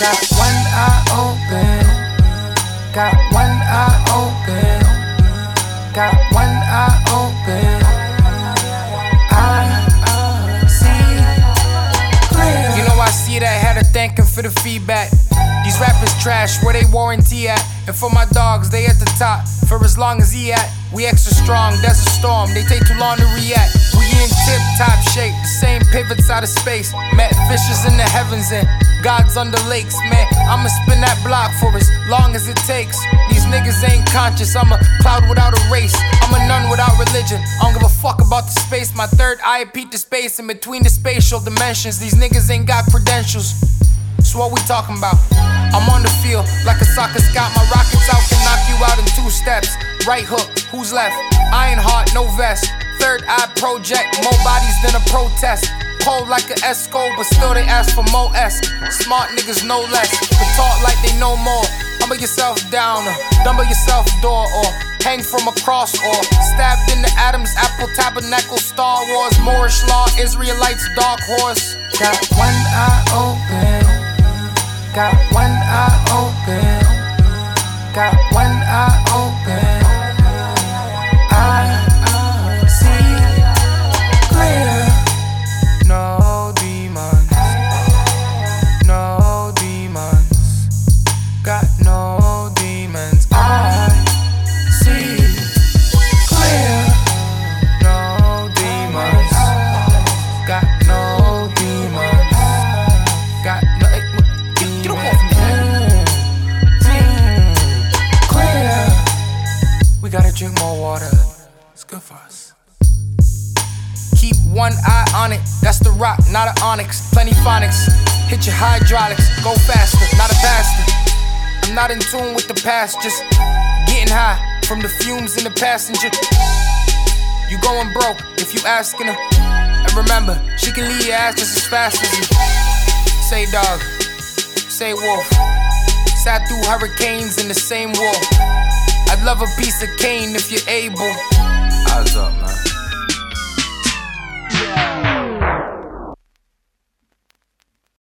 Got one eye open. Got one eye open. Got one eye open. I see clear. You know I see that, had to thank him for the feedback. These rappers trash, where they warranty at? And for my dogs, they at the top. For as long as he at, we extra strong. There's a storm, they take too long to react. In tip top shape, same pivots out of space. Met fishes in the heavens and gods on the lakes, man. I'ma spin that block for as long as it takes. These niggas ain't conscious, I'm a cloud without a race. I'm a nun without religion. I don't give a fuck about the space. My third eye peeped the space in between the spatial dimensions. These niggas ain't got credentials. So what we talking about? I'm on the field like a soccer scout. My rockets out can knock you out in two steps. Right hook, who's left? Iron heart, no vest. Third eye project, more bodies than a protest. Cold like a Esco, but still they ask for more S. Smart niggas no less, but talk like they know more. Humble yourself down, or dumble yourself door, or hang from a cross, or stabbed in the Adam's apple tabernacle. Star Wars, Moorish law, Israelites, dark horse. Got one eye open. Got one eye open. Got one eye open. One eye on it, that's the rock, not an onyx. Plenty phonics, hit your hydraulics, go faster, not a bastard. I'm not in tune with the past, just getting high from the fumes in the passenger. You going broke if you asking her. And remember, she can leave your ass just as fast as you. Say dog, say wolf. Sat through hurricanes in the same war. I'd love a piece of cane if you're able. Eyes up, man.